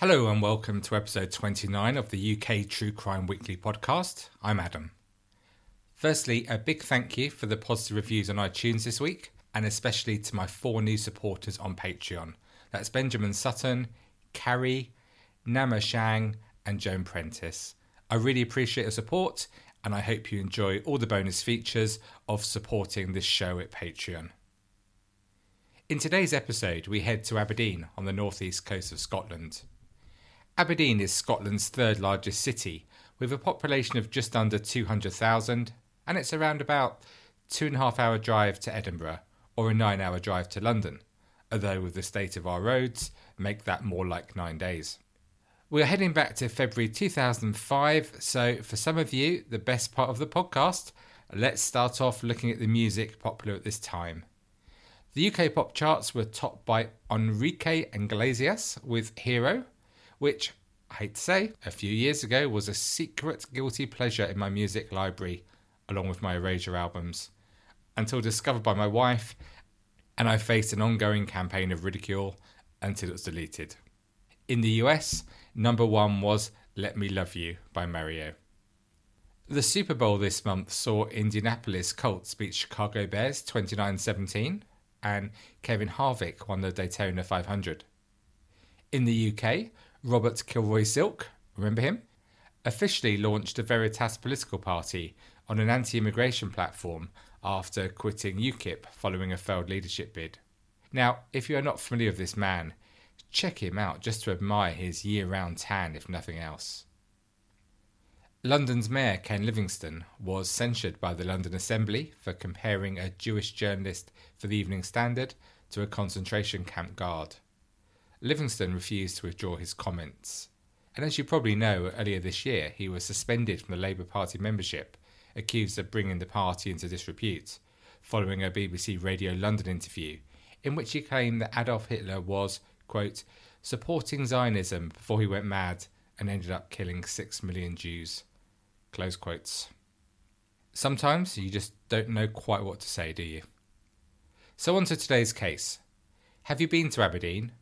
Hello and welcome to episode 29 of the UK True Crime Weekly podcast. I'm Adam. Firstly, a big thank you for the positive reviews on iTunes this week, and especially to my four new supporters on Patreon. That's Benjamin Sutton, Carrie, Nama Shang, and Joan Prentice. I really appreciate your support, and I hope you enjoy all the bonus features of supporting this show at Patreon. In today's episode, we head to Aberdeen on the northeast coast of Scotland. Aberdeen is Scotland's third largest city, with a population of just under 200,000, and it's around about two and a half hour drive to Edinburgh or a nine hour drive to London, although with the state of our roads, make that more like nine days. We are heading back to February 2005, so for some of you, the best part of the podcast, let's start off looking at the music popular at this time. The UK pop charts were topped by Enrique Iglesias with Hero, which, I hate to say, a few years ago was a secret guilty pleasure in my music library, along with my Erasure albums, until discovered by my wife, and I faced an ongoing campaign of ridicule until it was deleted. In the US, number one was Let Me Love You by Mario. The Super Bowl this month saw Indianapolis Colts beat Chicago Bears 29 17, and Kevin Harvick won the Daytona 500. In the UK, Robert Kilroy Silk, remember him? Officially launched a Veritas political party on an anti immigration platform after quitting UKIP following a failed leadership bid. Now, if you are not familiar with this man, check him out just to admire his year round tan, if nothing else. London's Mayor Ken Livingstone was censured by the London Assembly for comparing a Jewish journalist for the Evening Standard to a concentration camp guard. Livingstone refused to withdraw his comments. And as you probably know, earlier this year he was suspended from the Labour Party membership, accused of bringing the party into disrepute, following a BBC Radio London interview in which he claimed that Adolf Hitler was, quote, supporting Zionism before he went mad and ended up killing six million Jews. Close quotes. Sometimes you just don't know quite what to say, do you? So, on to today's case. Have you been to Aberdeen?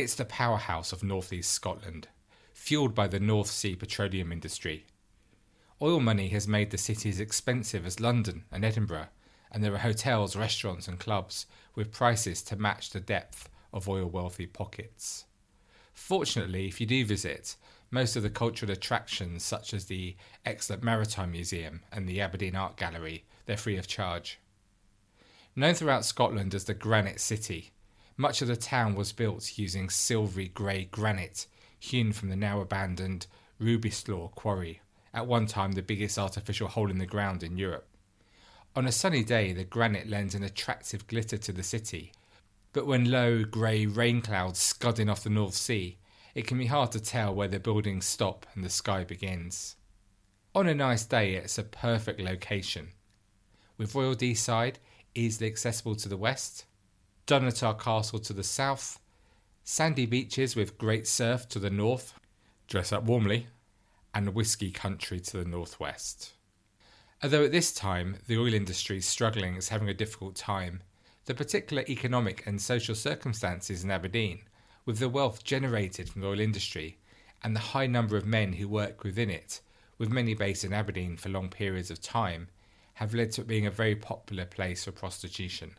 It's the powerhouse of northeast Scotland, fueled by the North Sea petroleum industry. Oil money has made the city as expensive as London and Edinburgh, and there are hotels, restaurants, and clubs with prices to match the depth of oil wealthy pockets. Fortunately, if you do visit, most of the cultural attractions, such as the excellent Maritime Museum and the Aberdeen Art Gallery, they're free of charge. Known throughout Scotland as the Granite City, much of the town was built using silvery grey granite hewn from the now abandoned Rubislaw quarry, at one time the biggest artificial hole in the ground in Europe. On a sunny day, the granite lends an attractive glitter to the city, but when low grey rain clouds scud in off the North Sea, it can be hard to tell where the buildings stop and the sky begins. On a nice day, it's a perfect location. With Royal Deeside easily accessible to the west, Dunnottar Castle to the south, sandy beaches with great surf to the north, dress up warmly, and whisky country to the northwest. Although at this time the oil industry is struggling is having a difficult time, the particular economic and social circumstances in Aberdeen, with the wealth generated from the oil industry and the high number of men who work within it, with many based in Aberdeen for long periods of time, have led to it being a very popular place for prostitution.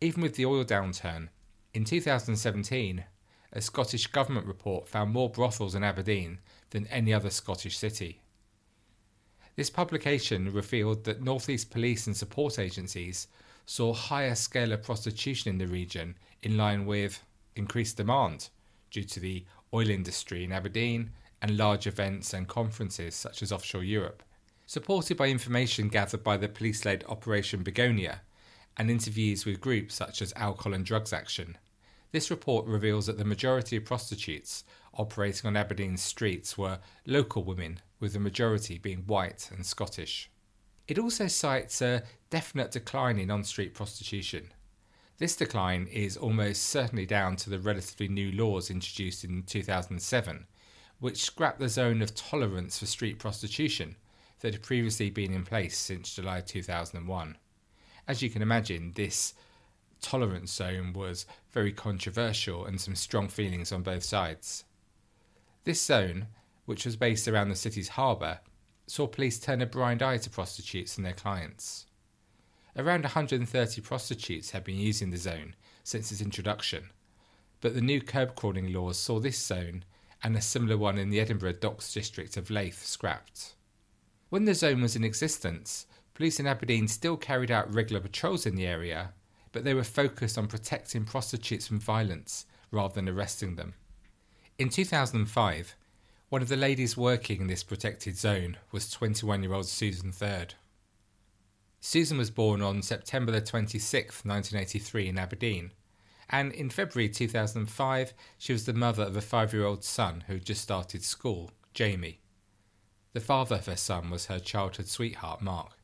Even with the oil downturn, in 2017, a Scottish Government report found more brothels in Aberdeen than any other Scottish city. This publication revealed that North East police and support agencies saw higher scale of prostitution in the region in line with increased demand due to the oil industry in Aberdeen and large events and conferences such as offshore Europe. Supported by information gathered by the police led Operation Begonia, and interviews with groups such as Alcohol and Drugs Action. This report reveals that the majority of prostitutes operating on Aberdeen's streets were local women, with the majority being white and Scottish. It also cites a definite decline in on street prostitution. This decline is almost certainly down to the relatively new laws introduced in 2007, which scrapped the zone of tolerance for street prostitution that had previously been in place since July 2001. As you can imagine, this tolerance zone was very controversial and some strong feelings on both sides. This zone, which was based around the city's harbour, saw police turn a blind eye to prostitutes and their clients. Around 130 prostitutes had been using the zone since its introduction, but the new curb crawling laws saw this zone and a similar one in the Edinburgh Docks district of Leith scrapped. When the zone was in existence, police in Aberdeen still carried out regular patrols in the area, but they were focused on protecting prostitutes from violence rather than arresting them. In 2005, one of the ladies working in this protected zone was 21 year old Susan Third. Susan was born on September the 26th, 1983, in Aberdeen, and in February 2005, she was the mother of a five year old son who had just started school, Jamie. The father of her son was her childhood sweetheart, Mark.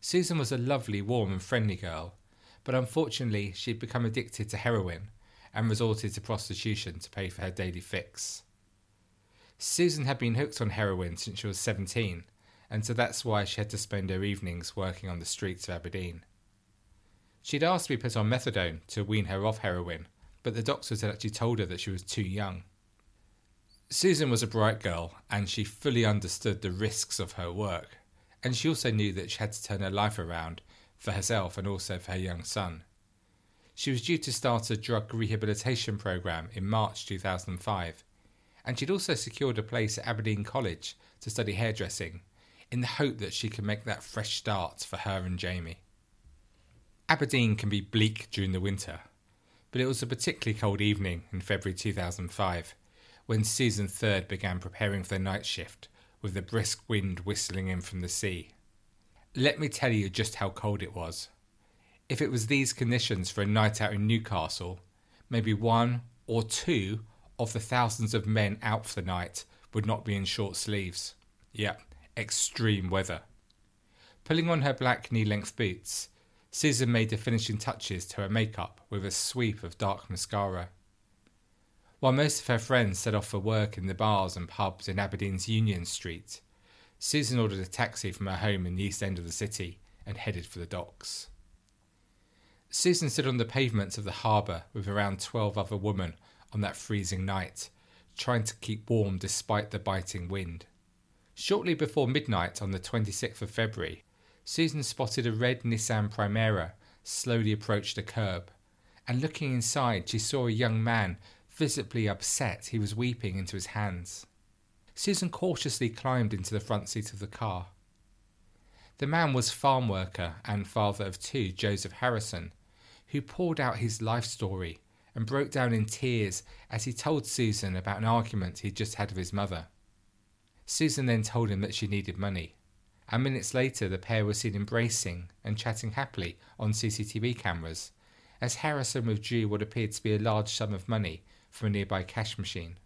Susan was a lovely, warm, and friendly girl, but unfortunately, she'd become addicted to heroin and resorted to prostitution to pay for her daily fix. Susan had been hooked on heroin since she was 17, and so that's why she had to spend her evenings working on the streets of Aberdeen. She'd asked to be put on methadone to wean her off heroin, but the doctors had actually told her that she was too young. Susan was a bright girl, and she fully understood the risks of her work, and she also knew that she had to turn her life around for herself and also for her young son. She was due to start a drug rehabilitation program in March 2005, and she'd also secured a place at Aberdeen College to study hairdressing in the hope that she could make that fresh start for her and Jamie. Aberdeen can be bleak during the winter, but it was a particularly cold evening in February 2005 when Susan Third began preparing for the night shift with the brisk wind whistling in from the sea. Let me tell you just how cold it was. If it was these conditions for a night out in Newcastle, maybe one or two of the thousands of men out for the night would not be in short sleeves. Yep, extreme weather. Pulling on her black knee length boots, Susan made the finishing touches to her makeup with a sweep of dark mascara. While most of her friends set off for work in the bars and pubs in Aberdeen's Union Street, Susan ordered a taxi from her home in the east end of the city and headed for the docks. Susan stood on the pavements of the harbour with around twelve other women on that freezing night, trying to keep warm despite the biting wind. Shortly before midnight on the 26th of February, Susan spotted a red Nissan Primera slowly approach the curb, and looking inside, she saw a young man visibly upset. He was weeping into his hands. Susan cautiously climbed into the front seat of the car. The man was farm worker and father of two, Joseph Harrison, who poured out his life story and broke down in tears as he told Susan about an argument he'd just had with his mother. Susan then told him that she needed money and minutes later the pair were seen embracing and chatting happily on CCTV cameras as Harrison withdrew what appeared to be a large sum of money from a nearby cash machine.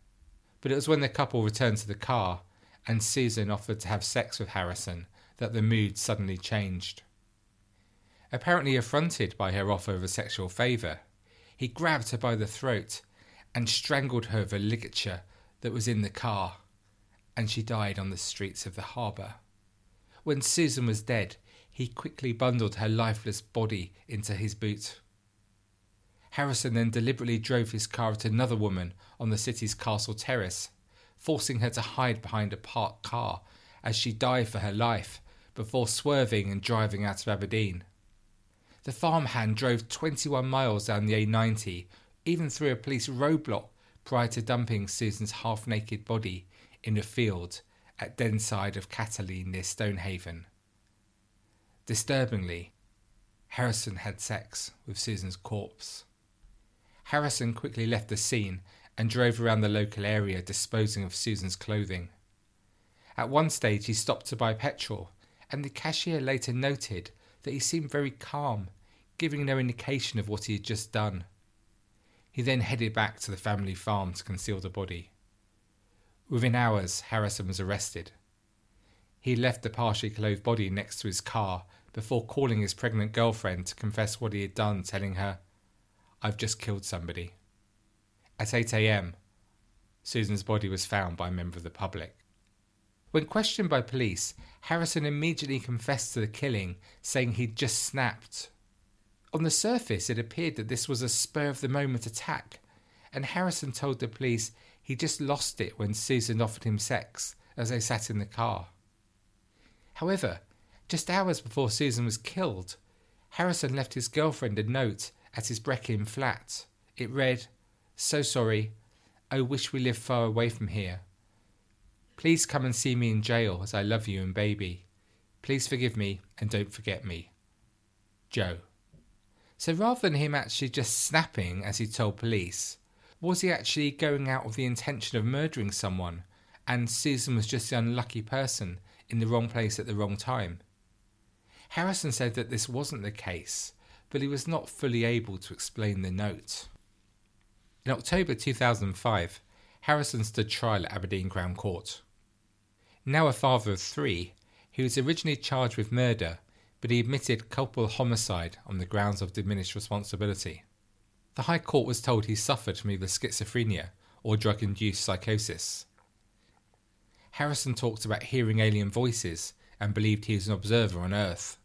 But it was when the couple returned to the car and Susan offered to have sex with Harrison that the mood suddenly changed. Apparently affronted by her offer of a sexual favour, he grabbed her by the throat and strangled her with a ligature that was in the car, and she died on the streets of the harbour. When Susan was dead, he quickly bundled her lifeless body into his boot. Harrison then deliberately drove his car at another woman on the city's castle terrace, forcing her to hide behind a parked car as she dived for her life before swerving and driving out of Aberdeen. The farmhand drove 21 miles down the A90, even through a police roadblock prior to dumping Susan's half naked body in a field at Denside of Catterline near Stonehaven. Disturbingly, Harrison had sex with Susan's corpse. Harrison quickly left the scene and drove around the local area disposing of Susan's clothing. At one stage, he stopped to buy petrol, and the cashier later noted that he seemed very calm, giving no indication of what he had just done. He then headed back to the family farm to conceal the body. Within hours, Harrison was arrested. He left the partially clothed body next to his car before calling his pregnant girlfriend to confess what he had done, telling her, I've just killed somebody. At 8 am, Susan's body was found by a member of the public. When questioned by police, Harrison immediately confessed to the killing, saying he'd just snapped. On the surface, it appeared that this was a spur of the moment attack, and Harrison told the police he just lost it when Susan offered him sex as they sat in the car. However, just hours before Susan was killed, Harrison left his girlfriend a note at his Brechin flat. It read, So sorry. I wish we lived far away from here. Please come and see me in jail as I love you and baby. Please forgive me and don't forget me. Joe. So rather than him actually just snapping as he told police, was he actually going out with the intention of murdering someone and Susan was just the unlucky person in the wrong place at the wrong time? Harrison said that this wasn't the case, but he was not fully able to explain the note. In October 2005, Harrison stood trial at Aberdeen Crown Court. Now a father of three, he was originally charged with murder, but he admitted culpable homicide on the grounds of diminished responsibility. The High Court was told he suffered from either schizophrenia or drug induced psychosis. Harrison talked about hearing alien voices and believed he was an observer on Earth.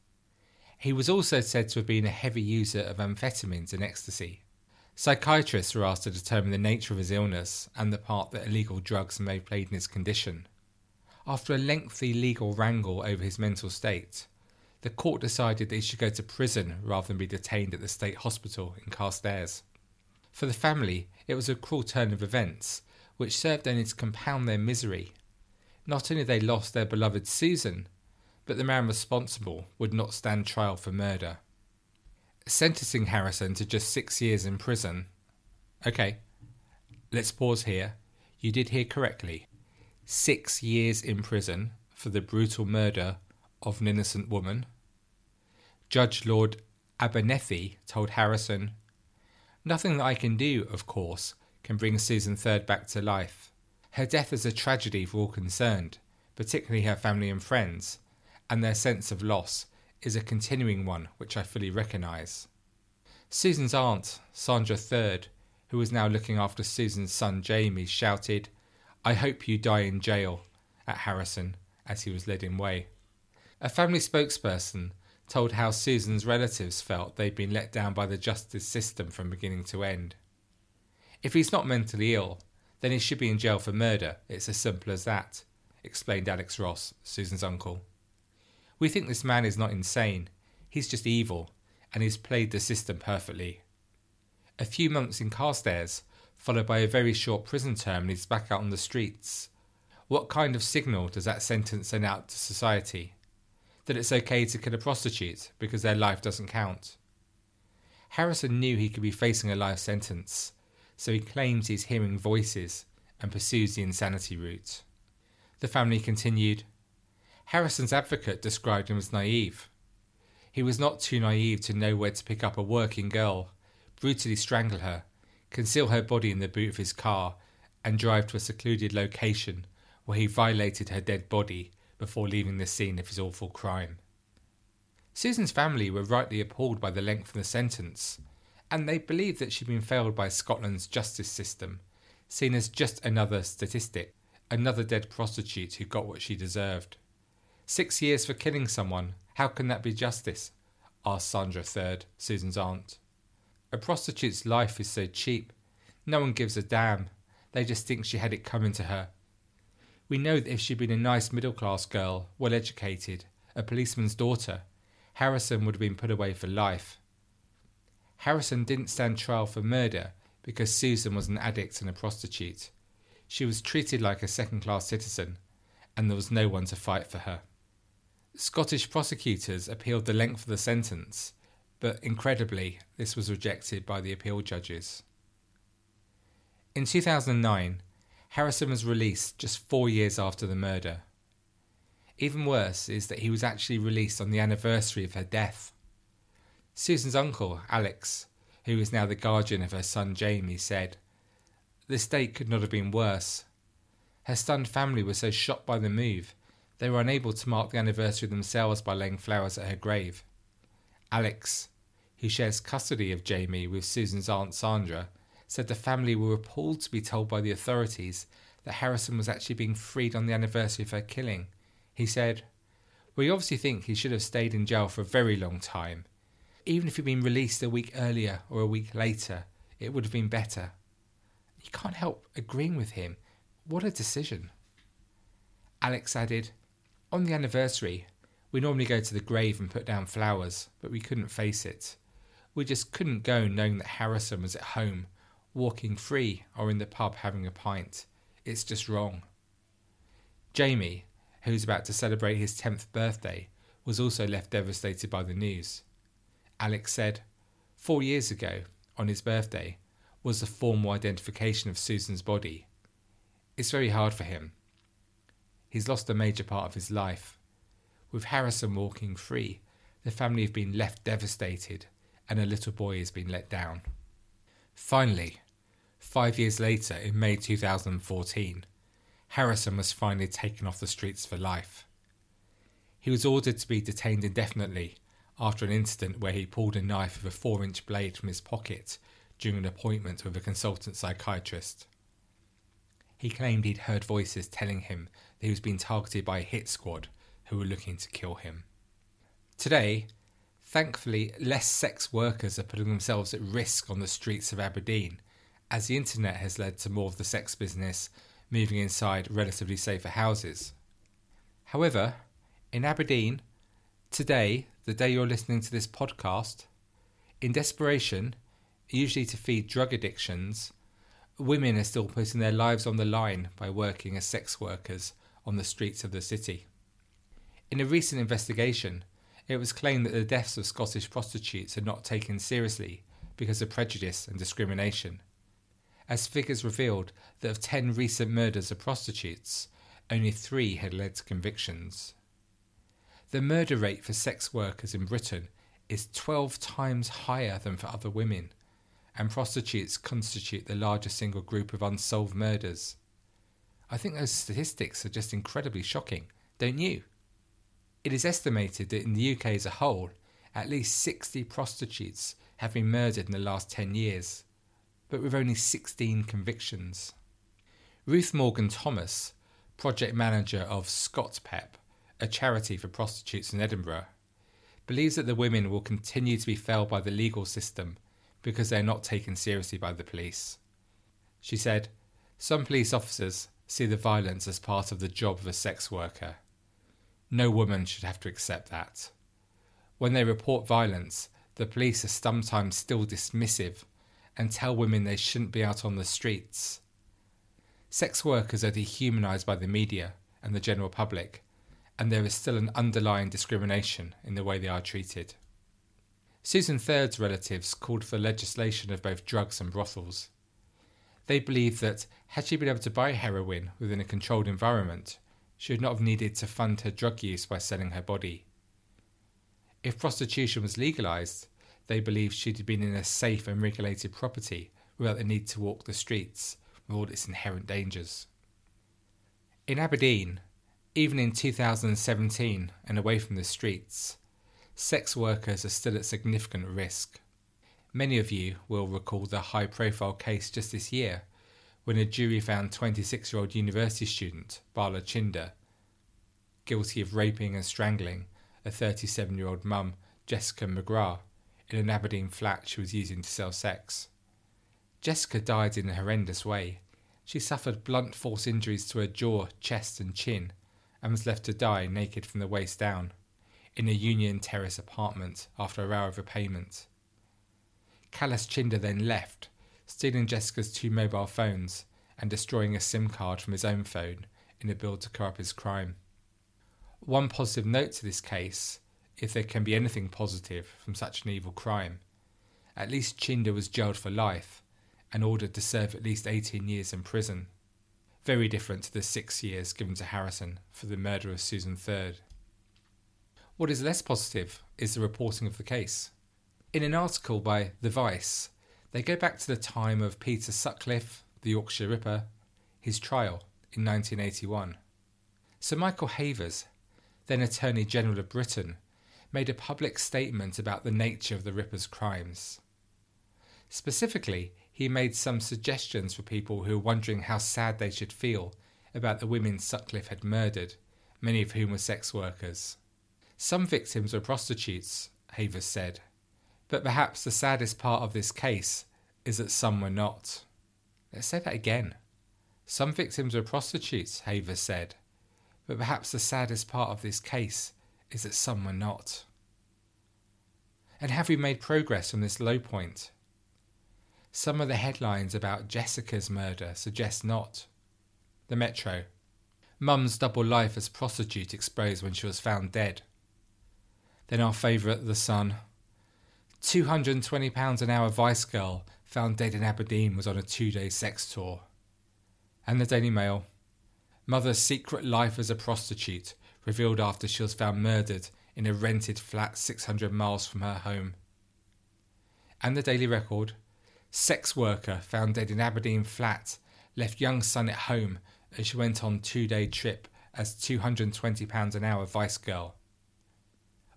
He was also said to have been a heavy user of amphetamines and ecstasy. Psychiatrists were asked to determine the nature of his illness and the part that illegal drugs may have played in his condition. After a lengthy legal wrangle over his mental state, the court decided that he should go to prison rather than be detained at the state hospital in Carstairs. For the family, it was a cruel turn of events, which served only to compound their misery. Not only they lost their beloved Susan, but the man responsible would not stand trial for murder sentencing Harrison to just six years in prison. Okay, let's pause here. You did hear correctly. Six years in prison for the brutal murder of an innocent woman. Judge Lord Abernethy told Harrison, Nothing that I can do, of course, can bring Susan Third back to life. Her death is a tragedy for all concerned, particularly her family and friends, and their sense of loss is a continuing one which I fully recognise. Susan's aunt, Sandra Third, who was now looking after Susan's son Jamie, shouted, I hope you die in jail, at Harrison as he was led in way. A family spokesperson told how Susan's relatives felt they'd been let down by the justice system from beginning to end. If he's not mentally ill, then he should be in jail for murder. It's as simple as that, explained Alex Ross, Susan's uncle. We think this man is not insane, he's just evil, and he's played the system perfectly. A few months in Carstairs, followed by a very short prison term, and he's back out on the streets. What kind of signal does that sentence send out to society? That it's okay to kill a prostitute because their life doesn't count. Harrison knew he could be facing a life sentence, so he claims he's hearing voices and pursues the insanity route. The family continued Harrison's advocate described him as naive. He was not too naive to know where to pick up a working girl, brutally strangle her, conceal her body in the boot of his car, and drive to a secluded location where he violated her dead body before leaving the scene of his awful crime. Susan's family were rightly appalled by the length of the sentence, and they believed that she'd been failed by Scotland's justice system, seen as just another statistic, another dead prostitute who got what she deserved. Six years for killing someone. How can that be justice? asked Sandra Third, Susan's aunt. A prostitute's life is so cheap. No one gives a damn. They just think she had it coming to her. We know that if she'd been a nice middle class girl, well educated, a policeman's daughter, Harrison would have been put away for life. Harrison didn't stand trial for murder because Susan was an addict and a prostitute. She was treated like a second class citizen, and there was no one to fight for her. Scottish prosecutors appealed the length of the sentence, but incredibly, this was rejected by the appeal judges. In 2009, Harrison was released just four years after the murder. Even worse is that he was actually released on the anniversary of her death. Susan's uncle, Alex, who is now the guardian of her son Jamie, said, The state could not have been worse. Her stunned family was so shocked by the move, they were unable to mark the anniversary themselves by laying flowers at her grave. Alex, who shares custody of Jamie with Susan's aunt Sandra, said the family were appalled to be told by the authorities that Harrison was actually being freed on the anniversary of her killing. He said, We obviously think he should have stayed in jail for a very long time. Even if he'd been released a week earlier or a week later, it would have been better. You can't help agreeing with him. What a decision. Alex added, On the anniversary, we normally go to the grave and put down flowers, but we couldn't face it. We just couldn't go knowing that Harrison was at home, walking free, or in the pub having a pint. It's just wrong. Jamie, who's about to celebrate his 10th birthday, was also left devastated by the news. Alex said, Four years ago, on his birthday, was the formal identification of Susan's body. It's very hard for him. He's lost a major part of his life. With Harrison walking free, the family have been left devastated and a little boy has been let down. Finally, five years later, in May 2014, Harrison was finally taken off the streets for life. He was ordered to be detained indefinitely after an incident where he pulled a knife with a four inch blade from his pocket during an appointment with a consultant psychiatrist. He claimed he'd heard voices telling him that he was being targeted by a hit squad who were looking to kill him. Today, thankfully, less sex workers are putting themselves at risk on the streets of Aberdeen, as the internet has led to more of the sex business moving inside relatively safer houses. However, in Aberdeen, today the day you're listening to this podcast, in desperation, usually to feed drug addictions, women are still putting their lives on the line by working as sex workers on the streets of the city. In a recent investigation, it was claimed that the deaths of Scottish prostitutes are not taken seriously because of prejudice and discrimination. As figures revealed that of 10 recent murders of prostitutes, only three had led to convictions. The murder rate for sex workers in Britain is 12 times higher than for other women, and prostitutes constitute the largest single group of unsolved murders. I think those statistics are just incredibly shocking, don't you? It is estimated that in the UK as a whole, at least 60 prostitutes have been murdered in the last 10 years, but with only 16 convictions. Ruth Morgan Thomas, project manager of ScotPep, a charity for prostitutes in Edinburgh, believes that the women will continue to be failed by the legal system because they are not taken seriously by the police. She said, Some police officers see the violence as part of the job of a sex worker. No woman should have to accept that. When they report violence, the police are sometimes still dismissive and tell women they shouldn't be out on the streets. Sex workers are dehumanised by the media and the general public and there is still an underlying discrimination in the way they are treated. Susan Third's relatives called for legislation of both drugs and brothels. They believe that, had she been able to buy heroin within a controlled environment, she would not have needed to fund her drug use by selling her body. If prostitution was legalised, they believe she'd have been in a safe and regulated property without the need to walk the streets with all its inherent dangers. In Aberdeen, even in 2017 and away from the streets, sex workers are still at significant risk. Many of you will recall the high profile case just this year when a jury found 26 year old university student Bala Chinder guilty of raping and strangling a 37 year old mum, Jessica McGrath, in an Aberdeen flat she was using to sell sex. Jessica died in a horrendous way. She suffered blunt force injuries to her jaw, chest, and chin and was left to die naked from the waist down in a Union Terrace apartment after a row of repayment. Callus Chinder then left, stealing Jessica's two mobile phones and destroying a SIM card from his own phone in a bid to cover up his crime. One positive note to this case, if there can be anything positive from such an evil crime, at least Chinder was jailed for life and ordered to serve at least 18 years in prison very different to the six years given to Harrison for the murder of Susan Third. What is less positive is the reporting of the case. In an article by The Vice, They go back to the time of Peter Sutcliffe, the Yorkshire Ripper, his trial in 1981. Sir Michael Havers, then Attorney General of Britain, made a public statement about the nature of the Ripper's crimes. Specifically, he made some suggestions for people who were wondering how sad they should feel about the women Sutcliffe had murdered, many of whom were sex workers. Some victims were prostitutes, Havers said, but perhaps the saddest part of this case is that some were not. Let's say that again. Some victims were prostitutes, Havers said, but perhaps the saddest part of this case is that some were not. And have we made progress from this low point? Some of the headlines about Jessica's murder suggest not. The Metro. Mum's double life as prostitute exposed when she was found dead. Then our favourite, The Sun. £220 an hour Vice girl found dead in Aberdeen was on a two day sex tour. And the Daily Mail. Mother's secret life as a prostitute revealed after she was found murdered in a rented flat 600 miles from her home. And the Daily Record. Sex worker found dead in Aberdeen flat left young son at home as she went on two day trip as £220 an hour Vice girl.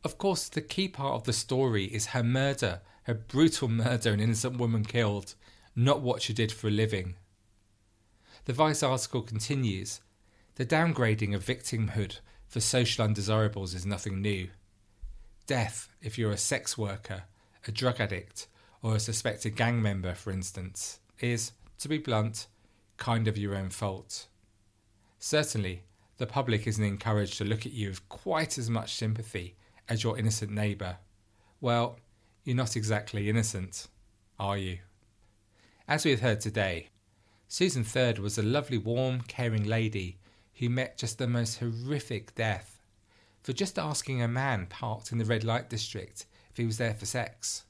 Of course, the key part of the story is her murder, her brutal murder, an innocent woman killed, not what she did for a living. The Vice article continues The downgrading of victimhood for social undesirables is nothing new. Death, if you're a sex worker, a drug addict, or a suspected gang member, for instance, is, to be blunt, kind of your own fault. Certainly, the public isn't encouraged to look at you with quite as much sympathy as your innocent neighbour. Well, you're not exactly innocent, are you? As we have heard today, Susan Third was a lovely, warm, caring lady who met just the most horrific death for just asking a man parked in the red light district if he was there for sex.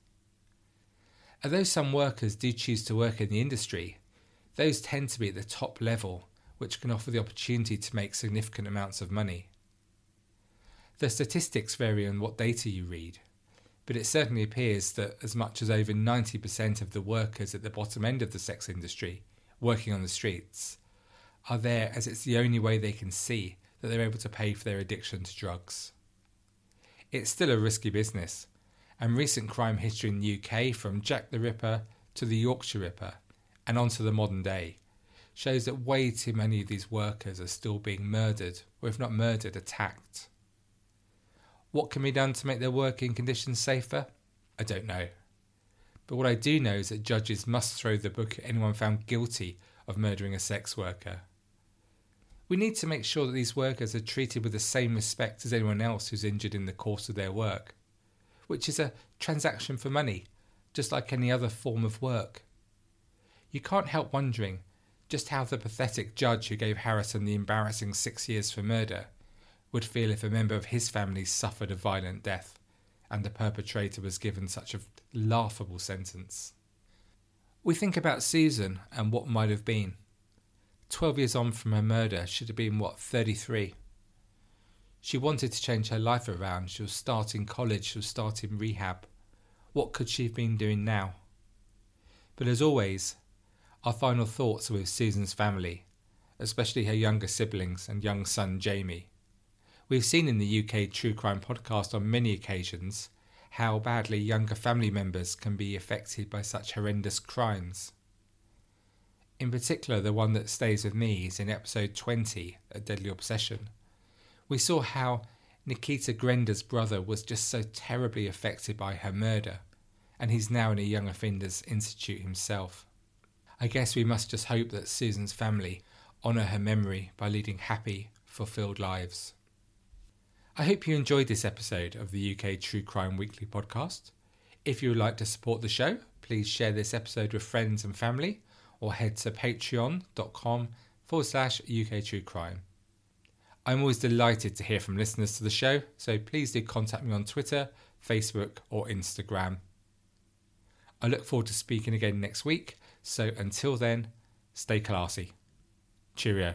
Although some workers do choose to work in the industry, those tend to be at the top level, which can offer the opportunity to make significant amounts of money. The statistics vary on what data you read, but it certainly appears that as much as over 90% of the workers at the bottom end of the sex industry working on the streets are there as it's the only way they can see that they're able to pay for their addiction to drugs. It's still a risky business, and recent crime history in the UK, from Jack the Ripper to the Yorkshire Ripper and on to the modern day, shows that way too many of these workers are still being murdered, or if not murdered, attacked. What can be done to make their working conditions safer? I don't know. But what I do know is that judges must throw the book at anyone found guilty of murdering a sex worker. We need to make sure that these workers are treated with the same respect as anyone else who's injured in the course of their work, which is a transaction for money, just like any other form of work. You can't help wondering just how the pathetic judge who gave Harrison the embarrassing six years for murder would feel if a member of his family suffered a violent death and the perpetrator was given such a laughable sentence. We think about Susan and what might have been. Twelve years on from her murder, she'd have been, what, 33? She wanted to change her life around. She was starting college, she was starting rehab. What could she have been doing now? But as always, our final thoughts are with Susan's family, especially her younger siblings and young son Jamie. We've seen in the UK True Crime podcast on many occasions how badly younger family members can be affected by such horrendous crimes. In particular, the one that stays with me is in episode 20, A Deadly Obsession. We saw how Nikita Grenda's brother was just so terribly affected by her murder, and he's now in a Young Offenders Institute himself. I guess we must just hope that Susan's family honour her memory by leading happy, fulfilled lives. I hope you enjoyed this episode of the UK True Crime Weekly podcast. If you would like to support the show, please share this episode with friends and family or head to patreon.com forward slash UK True Crime. I'm always delighted to hear from listeners to the show, so please do contact me on Twitter, Facebook, or Instagram. I look forward to speaking again next week, so until then, stay classy. Cheerio.